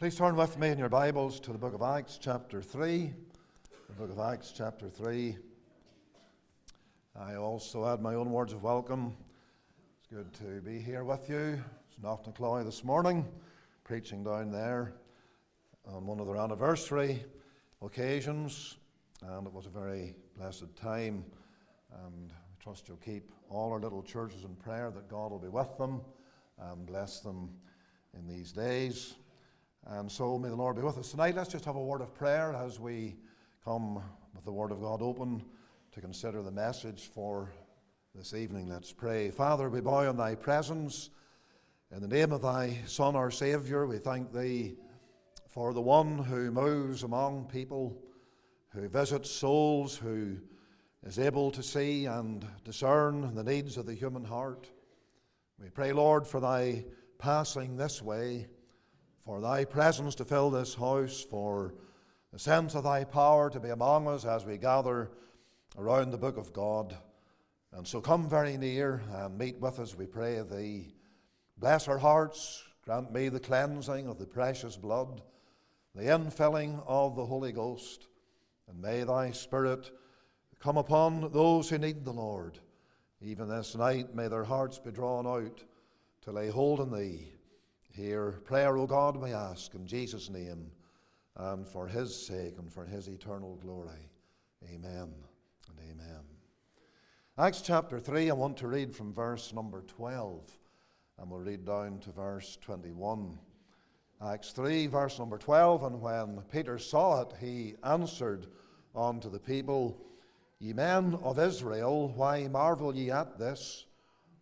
Please turn with me in your Bibles to the book of Acts, chapter 3. The book of Acts, chapter 3. I also add my own words of welcome. It's good to be here with you. It's Knocknacloy this morning, preaching down there on one of their anniversary occasions, and it was a very blessed time. And I trust you'll keep all our little churches in prayer that God will be with them and bless them in these days. And so may the Lord be with us tonight. Let's just have a word of prayer as we come with the Word of God open to consider the message for this evening. Let's pray. Father, we bow in Thy presence. In the name of Thy Son, our Saviour, we thank Thee for the one who moves among people, who visits souls, who is able to see and discern the needs of the human heart. We pray, Lord, for Thy passing this way for thy presence to fill this house, for the sense of thy power to be among us as we gather around the book of God. And so come very near and meet with us, we pray thee. Bless our hearts, grant me the cleansing of the precious blood, the infilling of the Holy Ghost, and may thy Spirit come upon those who need the Lord. Even this night, may their hearts be drawn out to lay hold on thee Hear prayer, O God, we ask in Jesus' name and for his sake and for his eternal glory. Amen and amen. Acts chapter 3, I want to read from verse number 12, and we'll read down to verse 21. Acts 3, verse number 12, and when Peter saw it, he answered unto the people, Ye men of Israel, why marvel ye at this?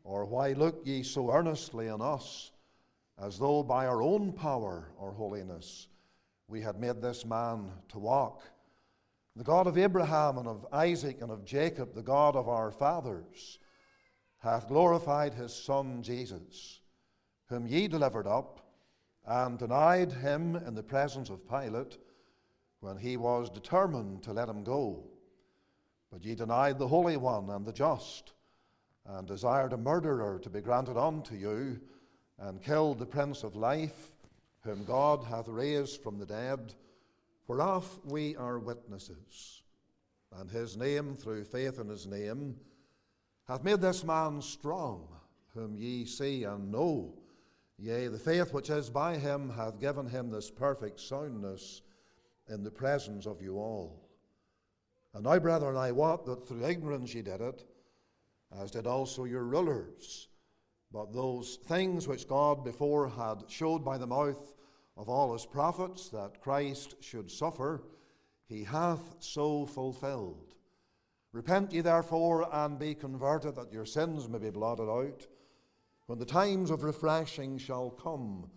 Or why look ye so earnestly on us? As though by our own power or holiness we had made this man to walk. The God of Abraham and of Isaac and of Jacob, the God of our fathers, hath glorified his Son Jesus, whom ye delivered up and denied him in the presence of Pilate when he was determined to let him go. But ye denied the Holy One and the just, and desired a murderer to be granted unto you and killed the Prince of Life, whom God hath raised from the dead, whereof we are witnesses. And his name, through faith in his name, hath made this man strong, whom ye see and know. Yea, the faith which is by him hath given him this perfect soundness in the presence of you all. And now, brethren, I wot that through ignorance ye did it, as did also your rulers. But those things which God before had showed by the mouth of all his prophets that Christ should suffer, he hath so fulfilled. Repent ye therefore and be converted, that your sins may be blotted out, when the times of refreshing shall come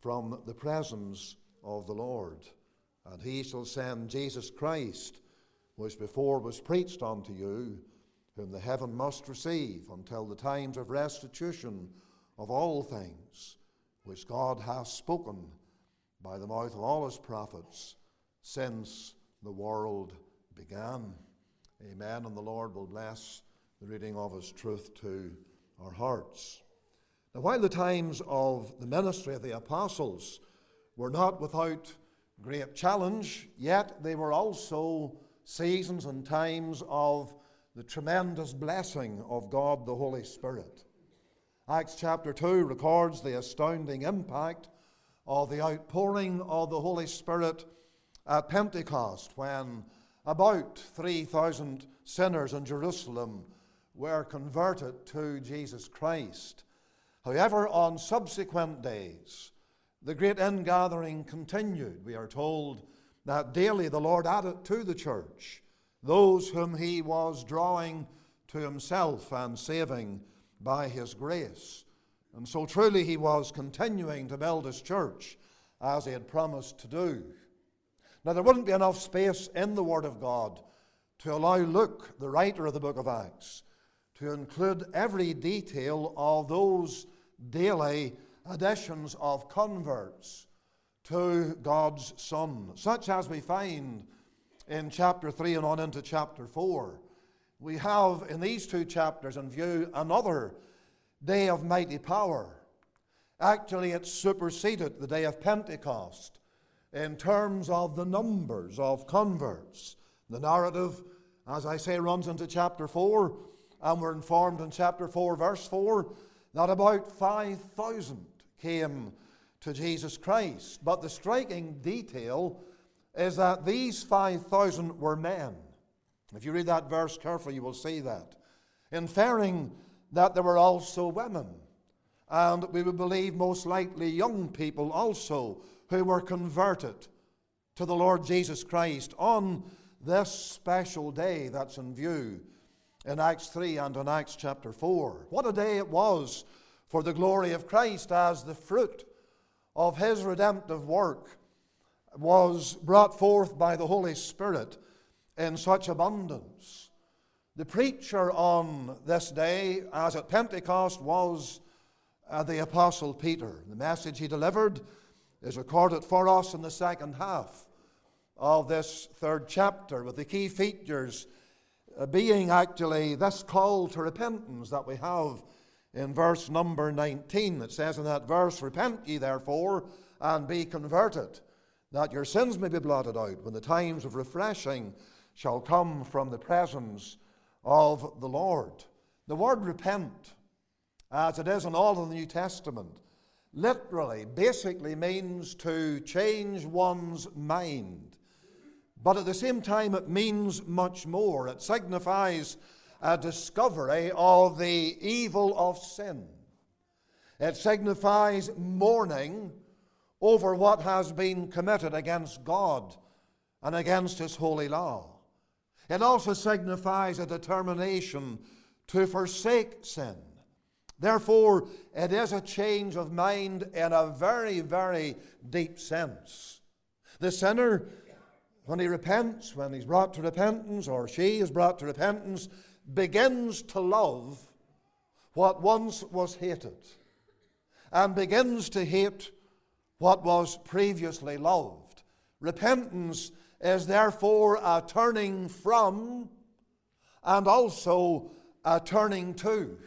from the presence of the Lord. And he shall send Jesus Christ, which before was preached unto you whom the heaven must receive until the times of restitution of all things, which God hath spoken by the mouth of all his prophets since the world began. Amen. And the Lord will bless the reading of his truth to our hearts. Now, while the times of the ministry of the apostles were not without great challenge, yet they were also seasons and times of the tremendous blessing of God the Holy Spirit. Acts chapter 2 records the astounding impact of the outpouring of the Holy Spirit at Pentecost when about 3,000 sinners in Jerusalem were converted to Jesus Christ. However, on subsequent days, the great ingathering continued. We are told that daily the Lord added to the church those whom he was drawing to himself and saving by his grace. And so truly he was continuing to build his church as he had promised to do. Now, there wouldn't be enough space in the Word of God to allow Luke, the writer of the book of Acts, to include every detail of those daily additions of converts to God's Son, such as we find in chapter 3 and on into chapter 4. We have in these two chapters in view another day of mighty power. Actually, it superseded the day of Pentecost in terms of the numbers of converts. The narrative, as I say, runs into chapter 4, and we're informed in chapter 4, verse 4, that about 5,000 came to Jesus Christ. But the striking detail is that these 5,000 were men. If you read that verse carefully, you will see that. Inferring that there were also women. And we would believe most likely young people also who were converted to the Lord Jesus Christ on this special day that's in view in Acts 3 and in Acts chapter 4. What a day it was for the glory of Christ as the fruit of his redemptive work was brought forth by the Holy Spirit in such abundance. The preacher on this day, as at Pentecost, was uh, the Apostle Peter. The message he delivered is recorded for us in the second half of this third chapter, with the key features uh, being actually this call to repentance that we have in verse number 19. It says in that verse, Repent ye therefore and be converted, that your sins may be blotted out when the times of refreshing shall come from the presence of the Lord. The word repent, as it is in all of the New Testament, literally, basically means to change one's mind. But at the same time, it means much more. It signifies a discovery of the evil of sin. It signifies mourning over what has been committed against God and against His holy law. It also signifies a determination to forsake sin. Therefore, it is a change of mind in a very, very deep sense. The sinner, when he repents, when he's brought to repentance, or she is brought to repentance, begins to love what once was hated and begins to hate what was previously loved. Repentance is therefore a turning from and also a turning to.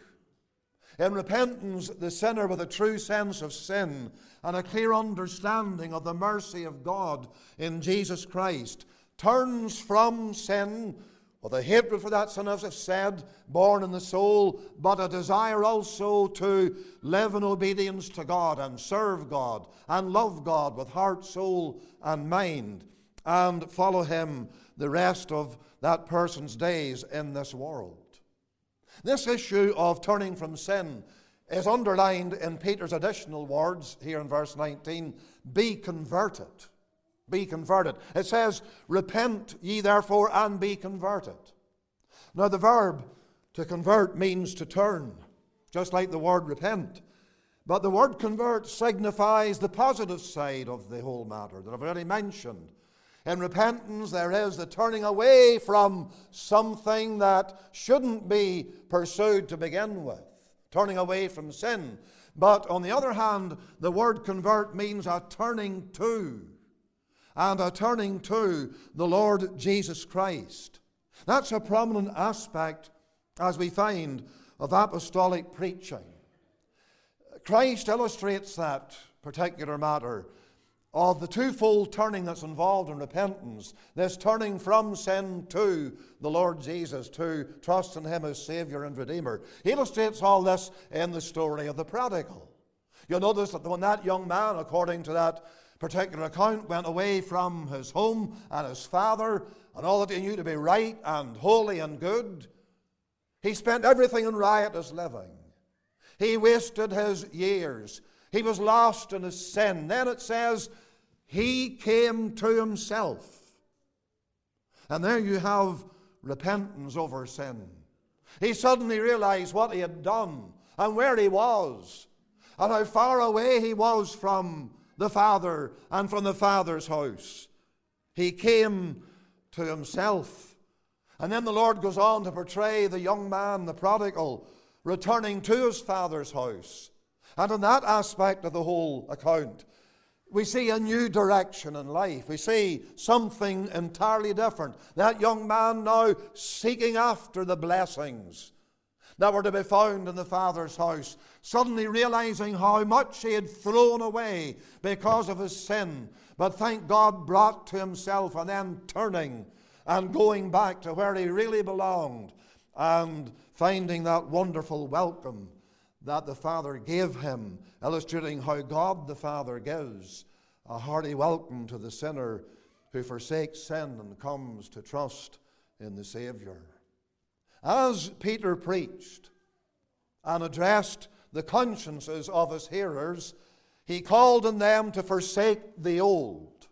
In repentance, the sinner with a true sense of sin and a clear understanding of the mercy of God in Jesus Christ turns from sin with a hatred for that sin, as I've said, born in the soul, but a desire also to live in obedience to God and serve God and love God with heart, soul, and mind and follow Him the rest of that person's days in this world. This issue of turning from sin is underlined in Peter's additional words here in verse 19 be converted. Be converted. It says, Repent ye therefore and be converted. Now, the verb to convert means to turn, just like the word repent. But the word convert signifies the positive side of the whole matter that I've already mentioned. In repentance, there is the turning away from something that shouldn't be pursued to begin with, turning away from sin. But on the other hand, the word convert means a turning to, and a turning to the Lord Jesus Christ. That's a prominent aspect, as we find, of apostolic preaching. Christ illustrates that particular matter of the twofold turning that's involved in repentance, this turning from sin to the Lord Jesus, to trust in Him as Savior and Redeemer. He illustrates all this in the story of the prodigal. You'll notice that when that young man, according to that particular account, went away from his home and his father and all that he knew to be right and holy and good, he spent everything in riotous living. He wasted his years he was lost in his sin. Then it says, he came to himself. And there you have repentance over sin. He suddenly realized what he had done and where he was and how far away he was from the Father and from the Father's house. He came to himself. And then the Lord goes on to portray the young man, the prodigal, returning to his Father's house. And in that aspect of the whole account, we see a new direction in life. We see something entirely different. That young man now seeking after the blessings that were to be found in the Father's house, suddenly realizing how much he had thrown away because of his sin, but thank God brought to himself and then turning and going back to where he really belonged and finding that wonderful welcome that the Father gave him, illustrating how God the Father gives a hearty welcome to the sinner who forsakes sin and comes to trust in the Savior. As Peter preached and addressed the consciences of his hearers, he called on them to forsake the old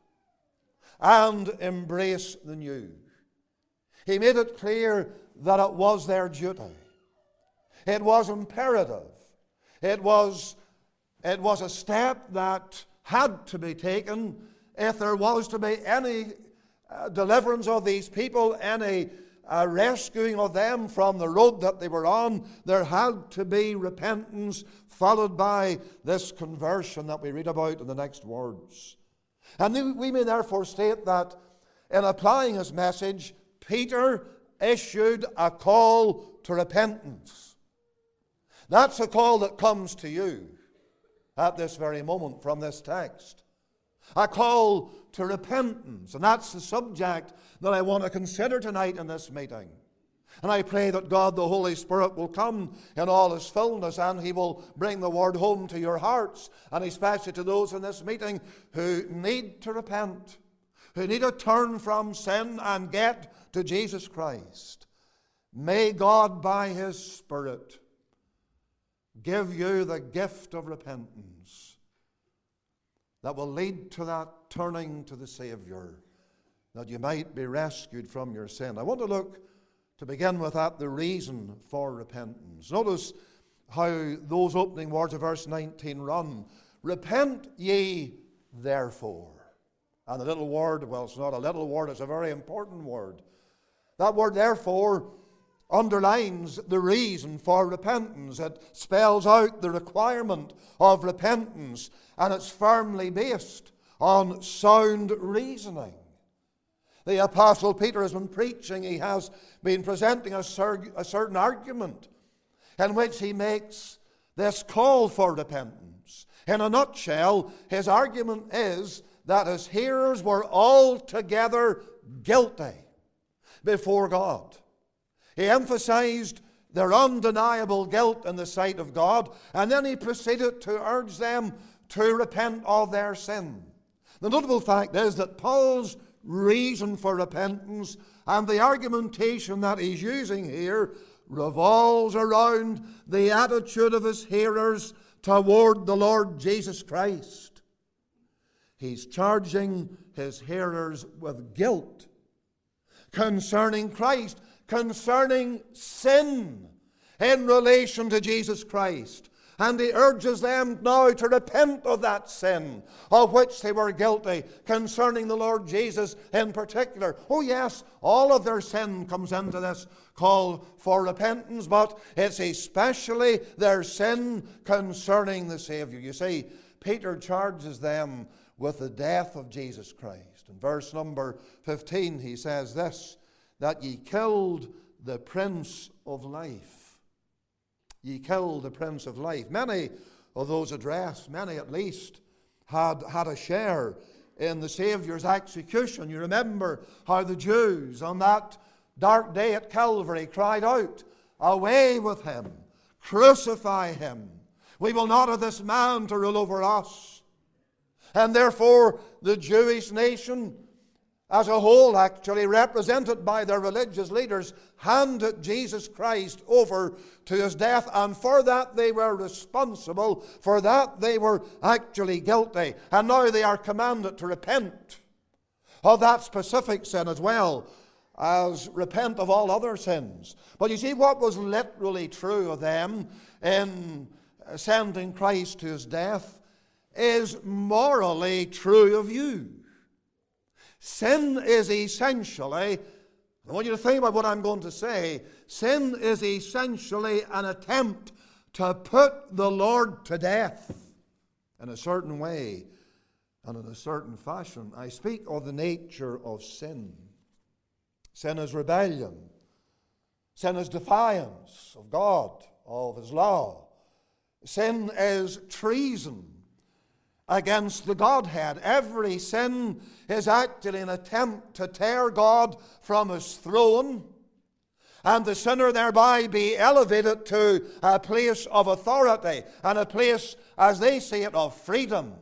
and embrace the new. He made it clear that it was their duty. It was imperative. It was, it was a step that had to be taken if there was to be any uh, deliverance of these people, any uh, rescuing of them from the road that they were on. There had to be repentance, followed by this conversion that we read about in the next words. And we may therefore state that in applying his message, Peter issued a call to repentance. That's a call that comes to you at this very moment from this text. A call to repentance. And that's the subject that I want to consider tonight in this meeting. And I pray that God the Holy Spirit will come in all His fullness and He will bring the word home to your hearts, and especially to those in this meeting who need to repent, who need to turn from sin and get to Jesus Christ. May God, by His Spirit, give you the gift of repentance that will lead to that turning to the Savior, that you might be rescued from your sin. I want to look, to begin with, at the reason for repentance. Notice how those opening words of verse 19 run Repent ye therefore. And the little word, well, it's not a little word, it's a very important word. That word, therefore, underlines the reason for repentance. It spells out the requirement of repentance, and it's firmly based on sound reasoning. The Apostle Peter has been preaching, he has been presenting a, cer- a certain argument in which he makes this call for repentance. In a nutshell, his argument is that his hearers were altogether guilty before God. He emphasized their undeniable guilt in the sight of God, and then he proceeded to urge them to repent of their sin. The notable fact is that Paul's reason for repentance and the argumentation that he's using here revolves around the attitude of his hearers toward the Lord Jesus Christ. He's charging his hearers with guilt concerning Christ, concerning sin in relation to Jesus Christ. And he urges them now to repent of that sin of which they were guilty concerning the Lord Jesus in particular. Oh, yes, all of their sin comes into this call for repentance, but it's especially their sin concerning the Savior. You see, Peter charges them with the death of Jesus Christ. In verse number 15, he says this that ye killed the Prince of Life. Ye killed the Prince of Life. Many of those addressed, many at least, had had a share in the Saviour's execution. You remember how the Jews on that dark day at Calvary cried out, Away with him! Crucify him! We will not have this man to rule over us. And therefore, the Jewish nation as a whole, actually, represented by their religious leaders, handed Jesus Christ over to his death, and for that they were responsible. For that they were actually guilty. And now they are commanded to repent of that specific sin as well as repent of all other sins. But you see, what was literally true of them in sending Christ to his death is morally true of you. Sin is essentially, I want you to think about what I'm going to say. Sin is essentially an attempt to put the Lord to death in a certain way and in a certain fashion. I speak of the nature of sin. Sin is rebellion, sin is defiance of God, of His law. Sin is treason against the Godhead. Every sin is actually an attempt to tear God from his throne and the sinner thereby be elevated to a place of authority and a place, as they see it, of freedom.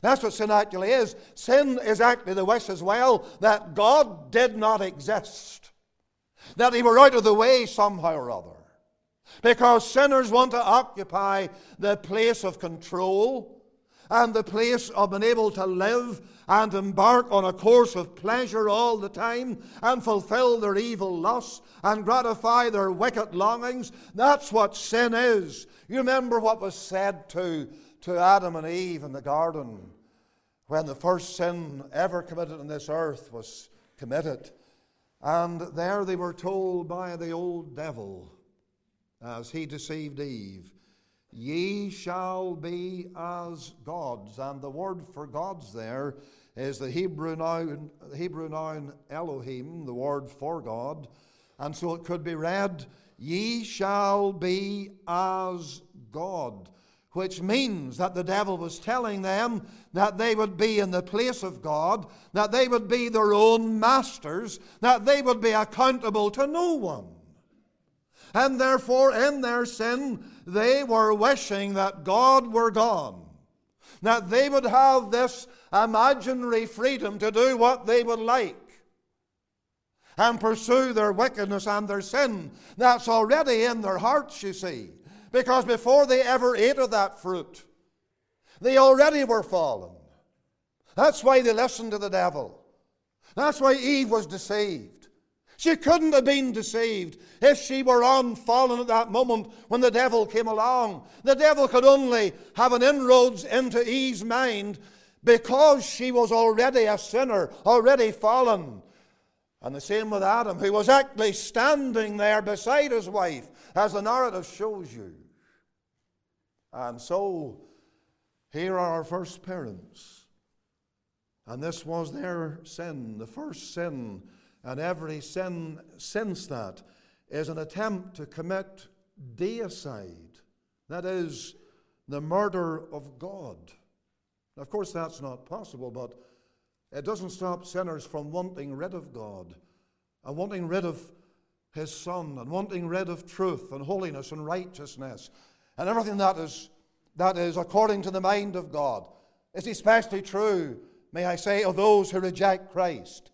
That's what sin actually is. Sin is actually the wish as well that God did not exist, that He were out of the way somehow or other. Because sinners want to occupy the place of control and the place of being able to live and embark on a course of pleasure all the time and fulfill their evil lusts and gratify their wicked longings. That's what sin is. You remember what was said to, to Adam and Eve in the garden when the first sin ever committed on this earth was committed. And there they were told by the old devil as he deceived Eve Ye shall be as gods. And the word for gods there is the Hebrew noun, Hebrew noun Elohim, the word for God. And so it could be read, Ye shall be as God, which means that the devil was telling them that they would be in the place of God, that they would be their own masters, that they would be accountable to no one. And therefore, in their sin, they were wishing that God were gone, that they would have this imaginary freedom to do what they would like and pursue their wickedness and their sin. That's already in their hearts, you see, because before they ever ate of that fruit, they already were fallen. That's why they listened to the devil. That's why Eve was deceived. She couldn't have been deceived if she were unfallen at that moment when the devil came along. The devil could only have an inroads into Eve's mind because she was already a sinner, already fallen. And the same with Adam, who was actually standing there beside his wife, as the narrative shows you. And so, here are our first parents. And this was their sin, the first sin and every sin since that is an attempt to commit deicide, that is, the murder of God. Of course, that's not possible, but it doesn't stop sinners from wanting rid of God and wanting rid of His Son and wanting rid of truth and holiness and righteousness and everything that is, that is according to the mind of God. It's especially true, may I say, of those who reject Christ.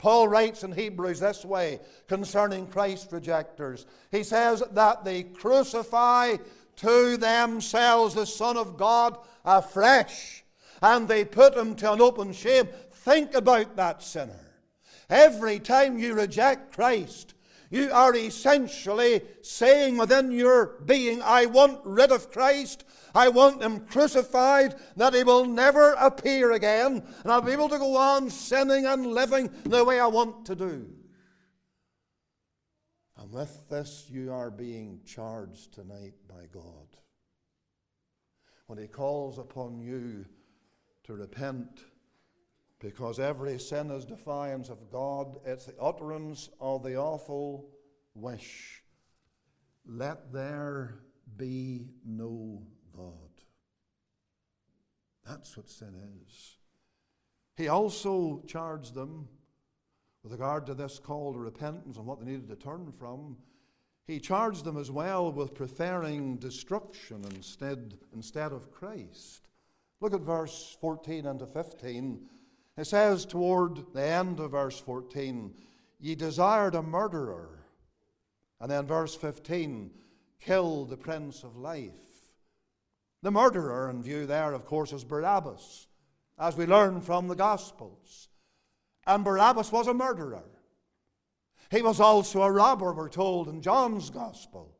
Paul writes in Hebrews this way concerning Christ rejectors. He says that they crucify to themselves the Son of God afresh and they put him to an open shame. Think about that sinner. Every time you reject Christ, you are essentially saying within your being, I want rid of Christ. I want him crucified, that he will never appear again, and I'll be able to go on sinning and living the way I want to do. And with this, you are being charged tonight by God. When he calls upon you to repent, because every sin is defiance of God, it's the utterance of the awful wish. Let there be no God. That's what sin is. He also charged them with regard to this call to repentance and what they needed to turn from. He charged them as well with preferring destruction instead, instead of Christ. Look at verse 14 and 15. It says toward the end of verse 14, Ye desired a murderer. And then verse 15, killed the Prince of Life. The murderer in view there, of course, is Barabbas, as we learn from the Gospels. And Barabbas was a murderer. He was also a robber, we're told in John's Gospel.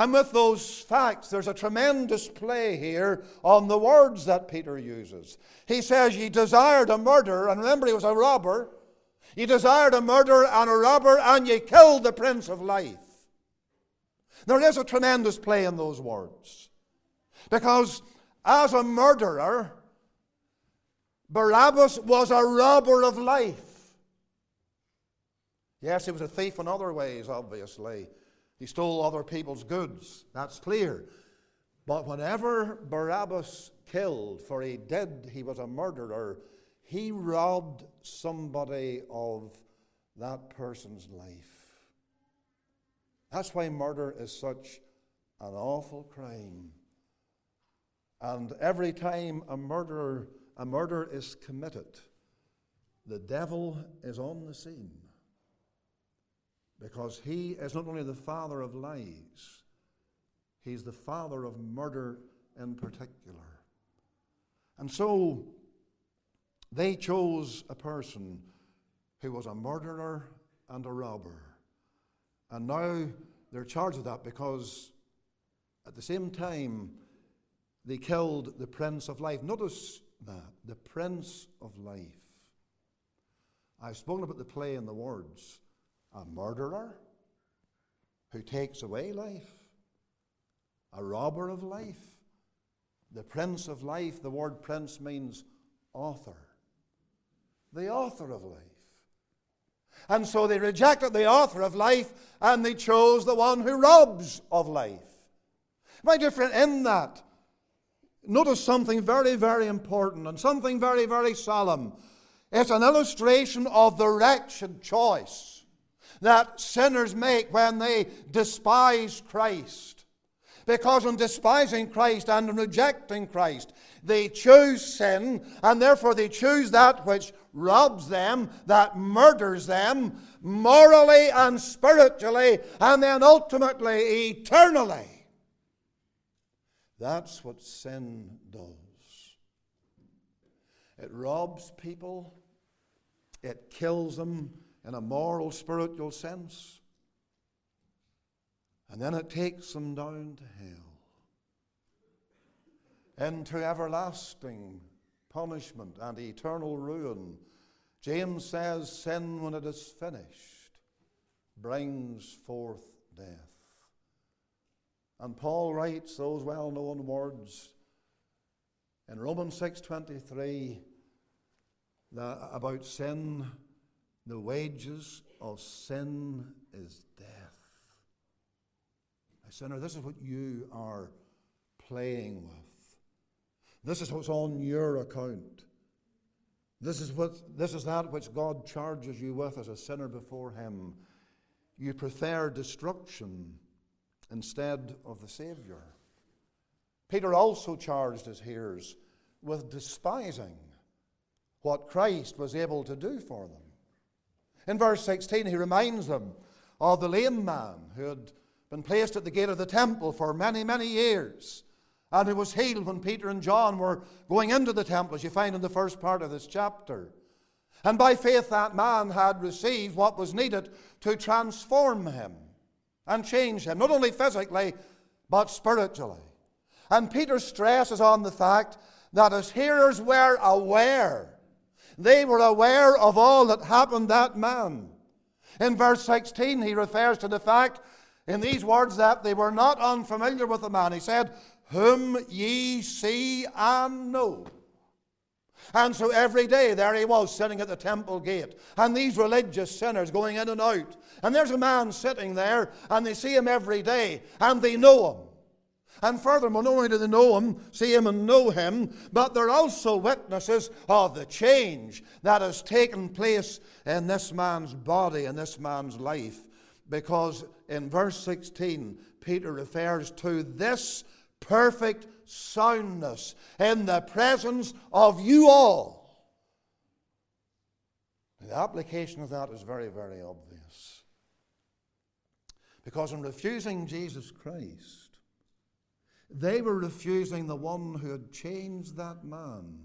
And with those facts, there's a tremendous play here on the words that Peter uses. He says, Ye desired a murder, and remember, he was a robber. Ye desired a murder and a robber, and ye killed the Prince of Life. There is a tremendous play in those words. Because as a murderer, Barabbas was a robber of life. Yes, he was a thief in other ways, obviously. He stole other people's goods. That's clear. But whenever Barabbas killed, for he did, he was a murderer. He robbed somebody of that person's life. That's why murder is such an awful crime. And every time a murderer, a murder is committed, the devil is on the scene. Because he is not only the father of lies, he's the father of murder in particular. And so they chose a person who was a murderer and a robber. And now they're charged with that because at the same time they killed the Prince of Life. Notice that the Prince of Life. I've spoken about the play and the words. A murderer who takes away life, a robber of life, the Prince of Life. The word Prince means author, the author of life. And so they rejected the author of life and they chose the one who robs of life. My dear friend, in that, notice something very, very important and something very, very solemn. It's an illustration of the wretched choice that sinners make when they despise Christ. Because in despising Christ and in rejecting Christ, they choose sin, and therefore they choose that which robs them, that murders them, morally and spiritually, and then ultimately eternally. That's what sin does. It robs people, it kills them in a moral, spiritual sense, and then it takes them down to hell, into everlasting punishment and eternal ruin. James says, Sin, when it is finished, brings forth death. And Paul writes those well-known words in Romans 6:23 about sin, the wages of sin is death. My sinner, this is what you are playing with. This is what's on your account. This is, what, this is that which God charges you with as a sinner before Him. You prefer destruction instead of the Savior. Peter also charged his hearers with despising what Christ was able to do for them. In verse 16, he reminds them of the lame man who had been placed at the gate of the temple for many, many years and who was healed when Peter and John were going into the temple, as you find in the first part of this chapter. And by faith, that man had received what was needed to transform him and change him, not only physically, but spiritually. And Peter stresses on the fact that his hearers were aware. They were aware of all that happened that man. In verse 16, he refers to the fact in these words that they were not unfamiliar with the man. He said, Whom ye see and know. And so every day there he was sitting at the temple gate, and these religious sinners going in and out. And there's a man sitting there, and they see him every day, and they know him. And furthermore, not only do they know him, see him, and know him, but they're also witnesses of the change that has taken place in this man's body, in this man's life. Because in verse 16, Peter refers to this perfect soundness in the presence of you all. The application of that is very, very obvious. Because in refusing Jesus Christ, they were refusing the one who had changed that man,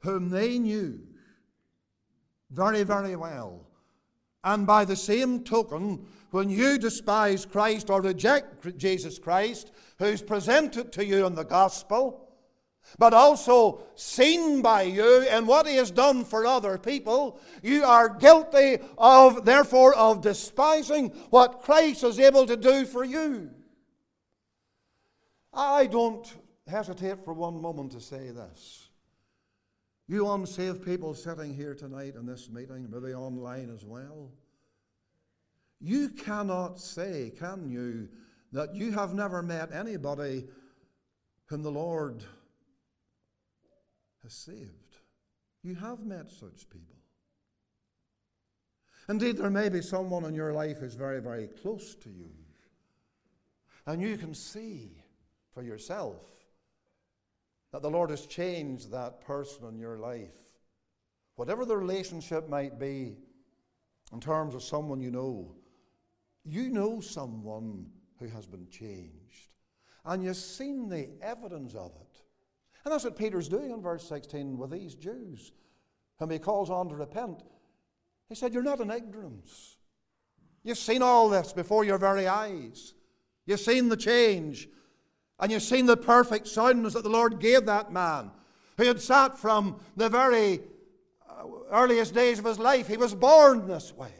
whom they knew very, very well. And by the same token, when you despise Christ or reject Jesus Christ, who's presented to you in the gospel, but also seen by you in what he has done for other people, you are guilty of, therefore, of despising what Christ is able to do for you. I don't hesitate for one moment to say this. You unsaved people sitting here tonight in this meeting, maybe online as well, you cannot say, can you, that you have never met anybody whom the Lord has saved. You have met such people. Indeed, there may be someone in your life who's very, very close to you. And you can see for yourself that the Lord has changed that person in your life. Whatever the relationship might be, in terms of someone you know, you know someone who has been changed. And you've seen the evidence of it. And that's what Peter's doing in verse 16 with these Jews, whom he calls on to repent. He said, You're not in ignorance. You've seen all this before your very eyes. You've seen the change. And you've seen the perfect soundness that the Lord gave that man who had sat from the very uh, earliest days of his life. He was born this way.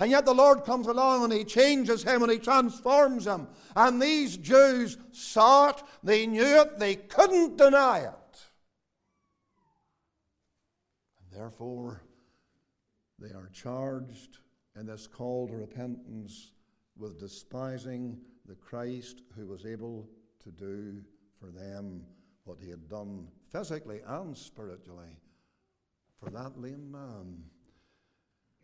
And yet the Lord comes along and He changes him and He transforms him. And these Jews saw it, they knew it, they couldn't deny it. And therefore, they are charged in this call to repentance with despising the Christ who was able to do for them what He had done physically and spiritually for that lame man.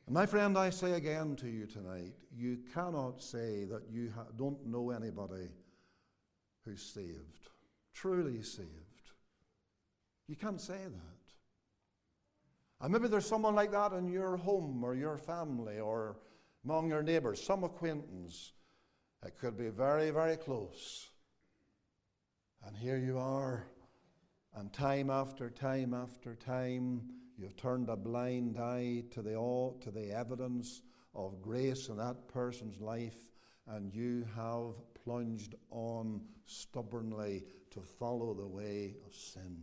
My friend, I say again to you tonight you cannot say that you ha- don't know anybody who's saved, truly saved. You can't say that. And maybe there's someone like that in your home or your family or among your neighbors, some acquaintance. It could be very, very close. And here you are, and time after time after time, You've turned a blind eye to the, all, to the evidence of grace in that person's life, and you have plunged on stubbornly to follow the way of sin.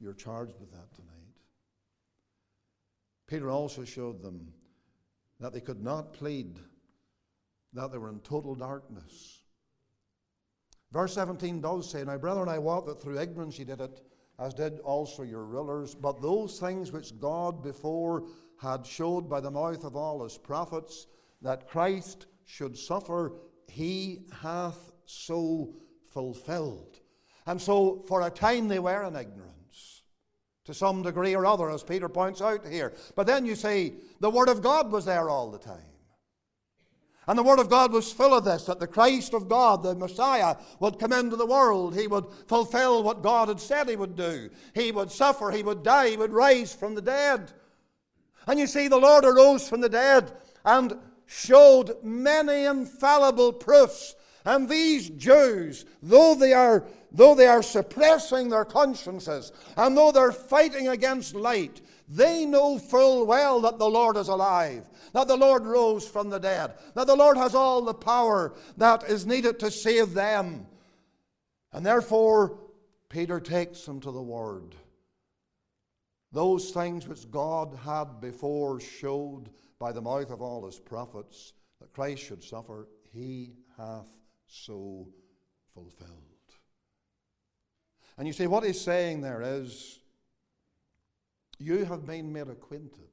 You're charged with that tonight. Peter also showed them that they could not plead that they were in total darkness. Verse 17 does say, Now, brethren, I wot that through ignorance ye did it as did also your rulers. But those things which God before had showed by the mouth of all his prophets, that Christ should suffer, he hath so fulfilled. And so, for a time, they were in ignorance, to some degree or other, as Peter points out here. But then you see, the Word of God was there all the time. And the Word of God was full of this that the Christ of God, the Messiah, would come into the world. He would fulfill what God had said he would do. He would suffer, he would die, he would rise from the dead. And you see, the Lord arose from the dead and showed many infallible proofs. And these Jews, though they are, though they are suppressing their consciences, and though they're fighting against light, they know full well that the Lord is alive, that the Lord rose from the dead, that the Lord has all the power that is needed to save them. And therefore, Peter takes them to the Word. Those things which God had before showed by the mouth of all his prophets that Christ should suffer, he hath so fulfilled. And you see, what he's saying there is you have been made acquainted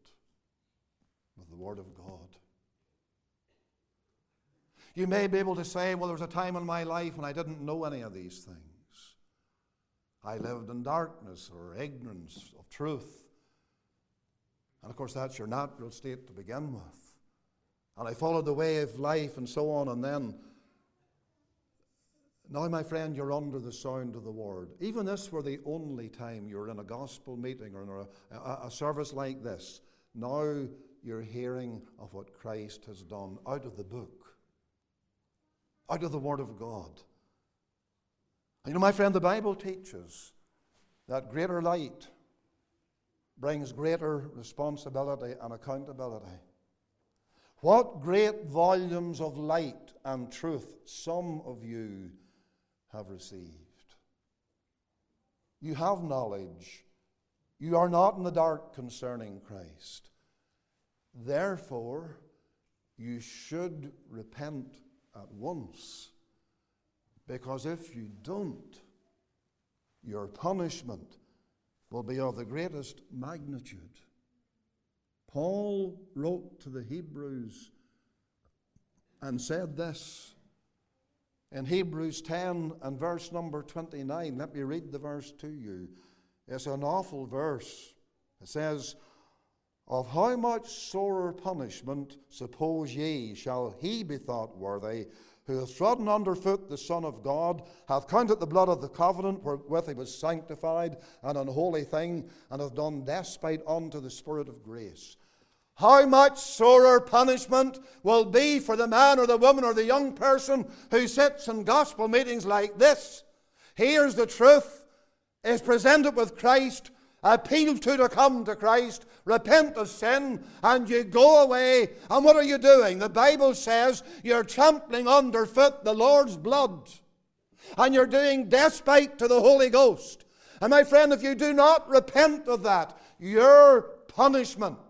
with the Word of God. You may be able to say, well, there was a time in my life when I didn't know any of these things. I lived in darkness or ignorance of truth. And of course, that's your natural state to begin with. And I followed the way of life and so on, and then now, my friend, you're under the sound of the word. Even this were the only time you're in a gospel meeting or in a, a, a, service like this. Now you're hearing of what Christ has done out of the book, out of the Word of God. And you know, my friend, the Bible teaches that greater light brings greater responsibility and accountability. What great volumes of light and truth some of you have received. You have knowledge. You are not in the dark concerning Christ. Therefore, you should repent at once. Because if you don't, your punishment will be of the greatest magnitude. Paul wrote to the Hebrews and said this In Hebrews 10 and verse number 29, let me read the verse to you. It's an awful verse. It says, Of how much sorer punishment, suppose ye, shall he be thought worthy, who hath trodden under foot the Son of God, hath counted the blood of the covenant wherewith he was sanctified, an unholy thing, and hath done despite unto the Spirit of grace how much sorer punishment will be for the man or the woman or the young person who sits in gospel meetings like this, hears the truth, is presented with Christ, appealed to to come to Christ, repent of sin, and you go away. And what are you doing? The Bible says you're trampling underfoot the Lord's blood, and you're doing despite to the Holy Ghost. And my friend, if you do not repent of that, your punishment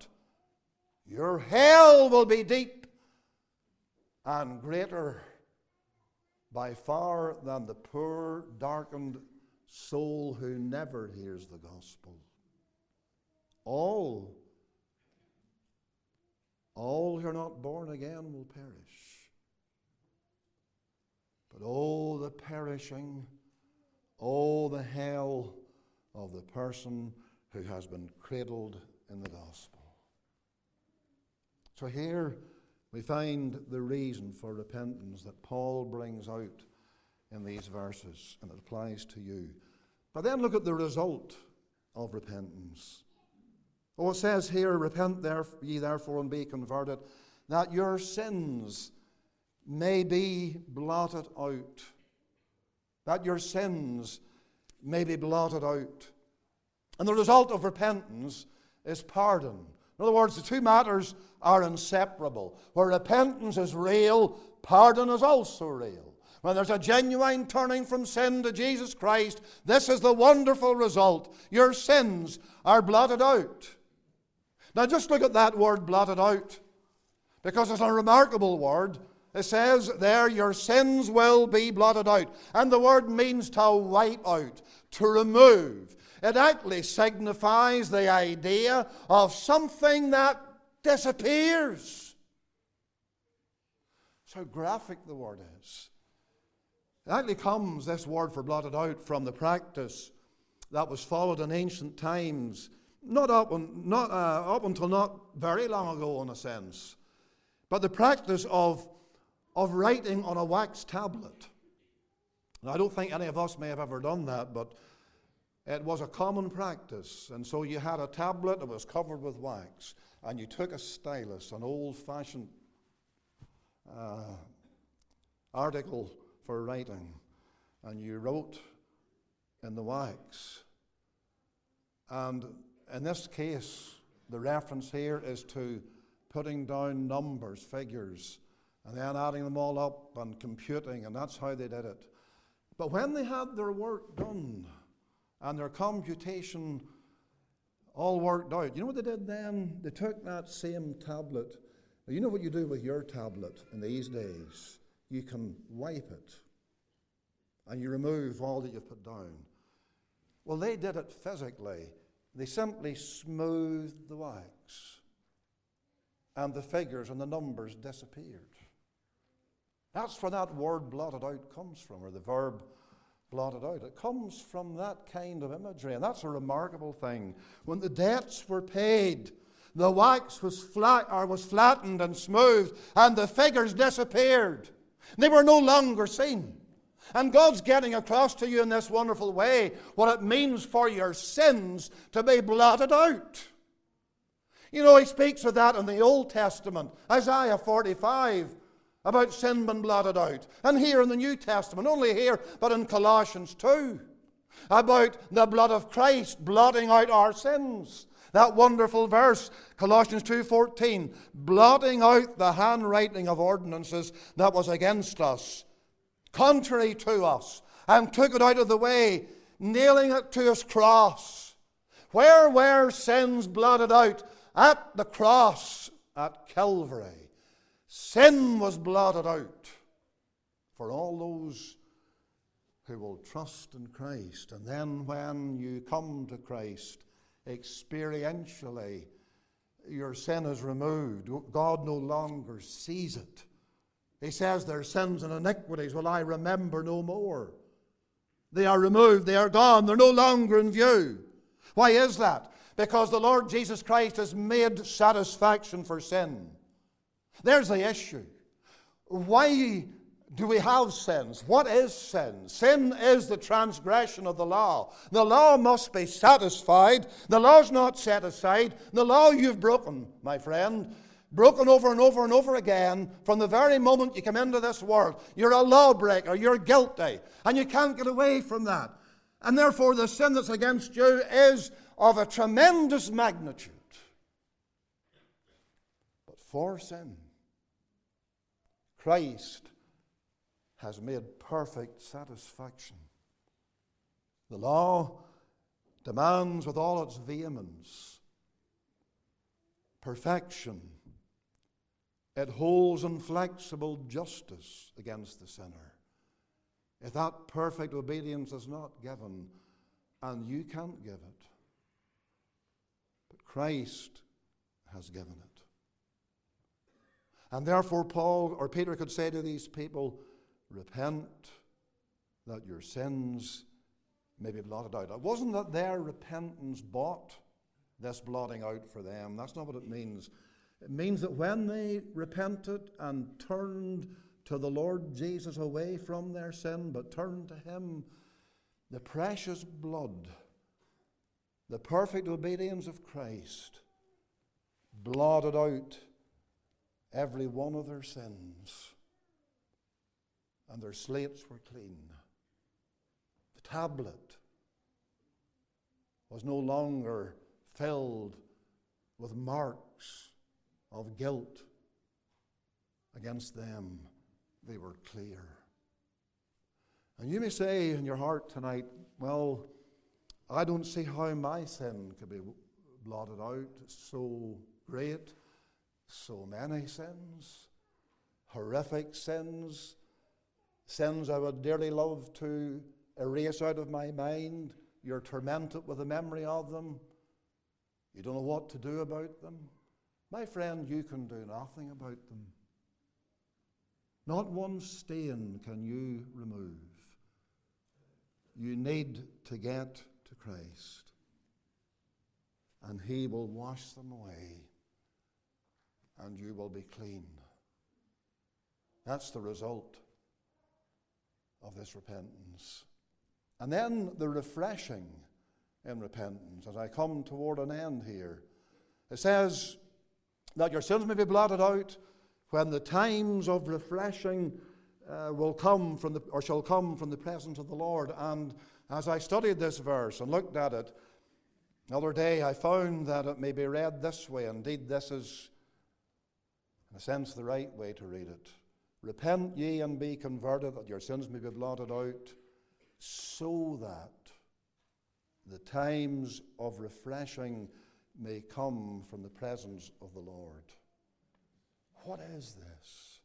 your hell will be deep and greater by far than the poor, darkened soul who never hears the gospel. All, all who are not born again will perish. But oh, the perishing, oh, the hell of the person who has been cradled in the gospel. So here we find the reason for repentance that Paul brings out in these verses, and it applies to you. But then look at the result of repentance. Oh, it says here, Repent ye therefore and be converted, that your sins may be blotted out. That your sins may be blotted out. And the result of repentance is pardon. In other words, the two matters are inseparable. Where repentance is real, pardon is also real. When there's a genuine turning from sin to Jesus Christ, this is the wonderful result. Your sins are blotted out. Now, just look at that word blotted out, because it's a remarkable word. It says there, Your sins will be blotted out. And the word means to wipe out, to remove. It actually signifies the idea of something that disappears. That's how graphic the word is. It actually comes, this word for blotted out, from the practice that was followed in ancient times, not up, not, uh, up until not very long ago, in a sense, but the practice of, of writing on a wax tablet. Now, I don't think any of us may have ever done that, but it was a common practice. And so you had a tablet that was covered with wax, and you took a stylus, an old fashioned uh, article for writing, and you wrote in the wax. And in this case, the reference here is to putting down numbers, figures, and then adding them all up and computing, and that's how they did it. But when they had their work done, and their computation all worked out. You know what they did then? They took that same tablet. Now, you know what you do with your tablet in these days? You can wipe it and you remove all that you've put down. Well, they did it physically. They simply smoothed the wax, and the figures and the numbers disappeared. That's where that word blotted out comes from, or the verb blotted out. It comes from that kind of imagery, and that's a remarkable thing. When the debts were paid, the wax was, flat, or was flattened and smoothed, and the figures disappeared. They were no longer seen. And God's getting across to you in this wonderful way what it means for your sins to be blotted out. You know, He speaks of that in the Old Testament, Isaiah 45 about sin being blotted out. And here in the New Testament, only here, but in Colossians 2, about the blood of Christ blotting out our sins. That wonderful verse, Colossians 2:14, blotting out the handwriting of ordinances that was against us, contrary to us, and took it out of the way, nailing it to his cross. Where were sins blotted out? At the cross at Calvary. Sin was blotted out for all those who will trust in Christ. And then when you come to Christ, experientially, your sin is removed. God no longer sees it He says, Their sins and iniquities will I remember no more. They are removed, they are gone, they're no longer in view. Why is that? Because the Lord Jesus Christ has made satisfaction for sin. There's the issue. Why do we have sins? What is sin? Sin is the transgression of the law. The law must be satisfied. The law's not set aside. The law you've broken, my friend, broken over and over and over again from the very moment you come into this world. You're a lawbreaker. You're guilty. And you can't get away from that. And therefore, the sin that's against you is of a tremendous magnitude. But for sin, Christ has made perfect satisfaction. The law demands with all its vehemence perfection. It holds inflexible justice against the sinner. If that perfect obedience is not given, and you can't give it, but Christ has given it. And therefore, Paul or Peter could say to these people, Repent that your sins may be blotted out. It wasn't that their repentance bought this blotting out for them. That's not what it means. It means that when they repented and turned to the Lord Jesus away from their sin, but turned to Him, the precious blood, the perfect obedience of Christ, blotted out every one of their sins and their slates were clean. The tablet was no longer filled with marks of guilt against them. They were clear. And you may say in your heart tonight, well, I don't see how my sin could be blotted out. so great, so many sins, horrific sins Sins I would dearly love to erase out of my mind. You're tormented with the memory of them. You don't know what to do about them. My friend, you can do nothing about them. Not one stain can you remove. You need to get to Christ, and He will wash them away, and you will be clean. That's the result of this repentance. And then the refreshing in repentance, as I come toward an end here. It says that your sins may be blotted out when the times of refreshing uh, will come from the, or shall come from the presence of the Lord. And as I studied this verse and looked at it the other day, I found that it may be read this way. Indeed, this is, in a sense, the right way to read it. Repent ye and be converted, that your sins may be blotted out, so that the times of refreshing may come from the presence of the Lord. What is this?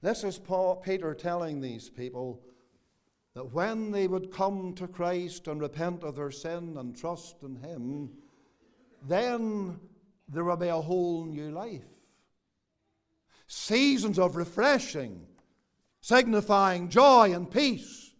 This is Paul, Peter telling these people that when they would come to Christ and repent of their sin and trust in Him, then there will be a whole new life seasons of refreshing, signifying joy and peace,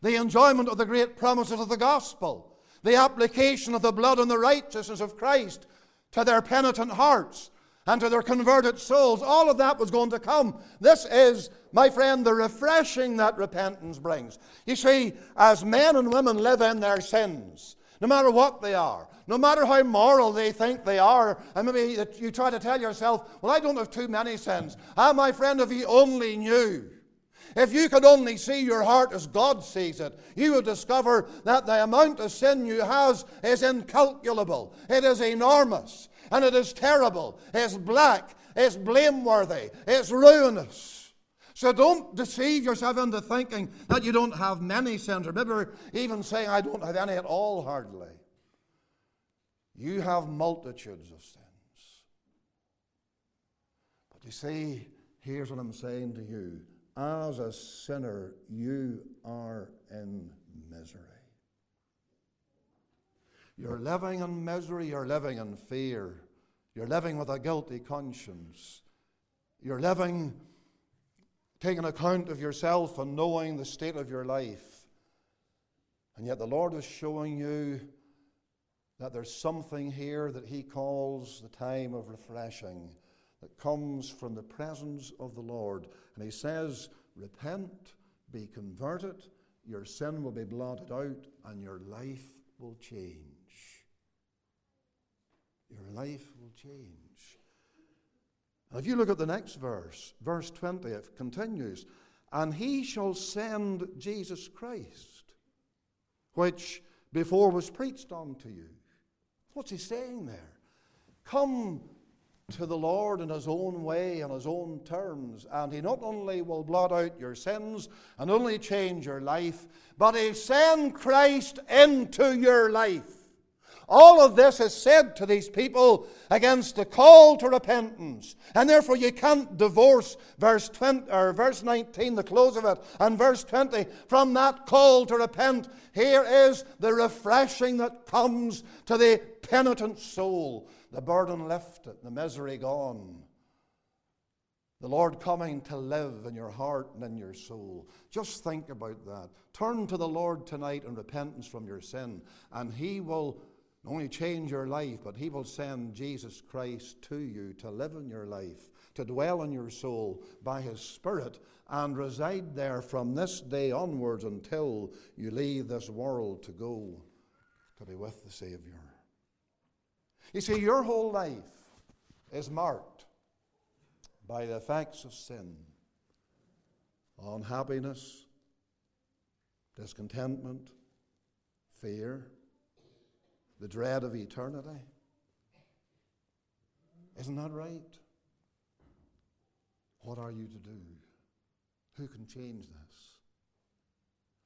the enjoyment of the great promises of the gospel, the application of the blood and the righteousness of Christ to their penitent hearts and to their converted souls. All of that was going to come. This is, my friend, the refreshing that repentance brings. You see, as men and women live in their sins, no matter what they are, no matter how moral they think they are, and maybe you try to tell yourself, well, I don't have too many sins. Ah, my friend, if you only knew. If you could only see your heart as God sees it, you would discover that the amount of sin you have is incalculable. It is enormous, and it is terrible. It's black, it's blameworthy, it's ruinous. So don't deceive yourself into thinking that you don't have many sins, or maybe even saying, I don't have any at all, hardly. You have multitudes of sins. But you see, here's what I'm saying to you. As a sinner, you are in misery. You're living in misery, you're living in fear, you're living with a guilty conscience, you're living taking account of yourself and knowing the state of your life. And yet the Lord is showing you that there's something here that He calls the time of refreshing that comes from the presence of the Lord. And He says, Repent, be converted, your sin will be blotted out, and your life will change. Your life will change. And if you look at the next verse, verse 20, it continues, and he shall send Jesus Christ, which before was preached unto you. What's he saying there? Come to the Lord in his own way, on his own terms, and he not only will blot out your sins and only change your life, but he'll send Christ into your life. All of this is said to these people against the call to repentance. And therefore you can't divorce verse 20 or verse 19, the close of it, and verse 20 from that call to repent. Here is the refreshing that comes to the penitent soul. The burden lifted, the misery gone. The Lord coming to live in your heart and in your soul. Just think about that. Turn to the Lord tonight in repentance from your sin, and He will not only change your life, but He will send Jesus Christ to you to live in your life, to dwell in your soul by His Spirit, and reside there from this day onwards until you leave this world to go to be with the Savior. You see, your whole life is marked by the effects of sin unhappiness, discontentment, fear the dread of eternity. Isn't that right? What are you to do? Who can change this?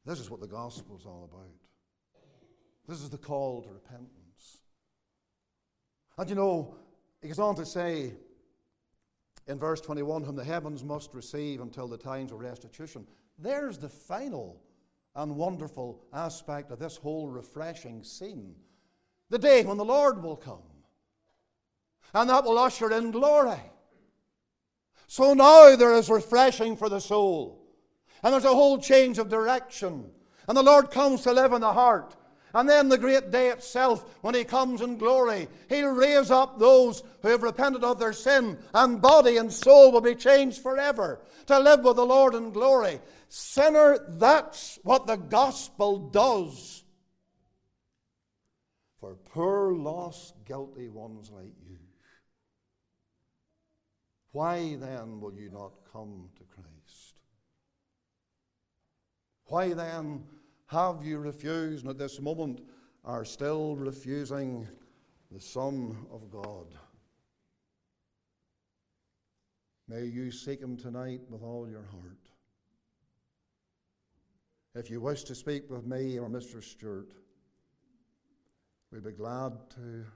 This is what the gospel is all about. This is the call to repentance. And you know, he goes on to say in verse 21 whom the heavens must receive until the times of restitution. There's the final and wonderful aspect of this whole refreshing scene the day when the Lord will come. And that will usher in glory. So now there is refreshing for the soul. And there's a whole change of direction. And the Lord comes to live in the heart. And then the great day itself, when He comes in glory, He'll raise up those who have repented of their sin, and body and soul will be changed forever to live with the Lord in glory. Sinner, that's what the gospel does for poor, lost, guilty ones like you. Why then will you not come to Christ? Why then have you refused and at this moment are still refusing the Son of God? May you seek Him tonight with all your heart. If you wish to speak with me or Mr. Stewart, We'd be glad to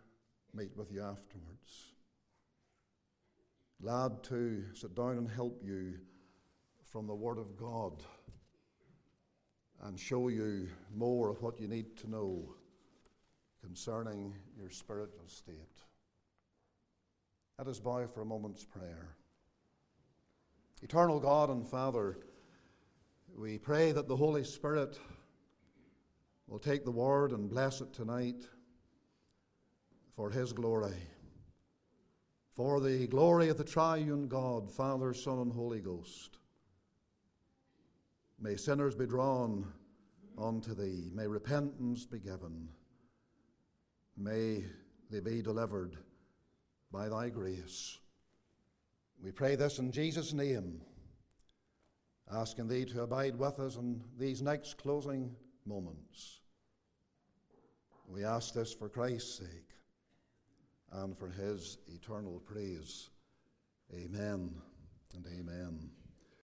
meet with you afterwards. Glad to sit down and help you from the Word of God and show you more of what you need to know concerning your spiritual state. Let us bow for a moment's prayer. Eternal God and Father, we pray that the Holy Spirit will take the Word and bless it tonight for His glory. For the glory of the triune God, Father, Son, and Holy Ghost. May sinners be drawn unto Thee. May repentance be given. May they be delivered by Thy grace. We pray this in Jesus' name, asking Thee to abide with us in these next closing moments. We ask this for Christ's sake and for his eternal praise. Amen and amen.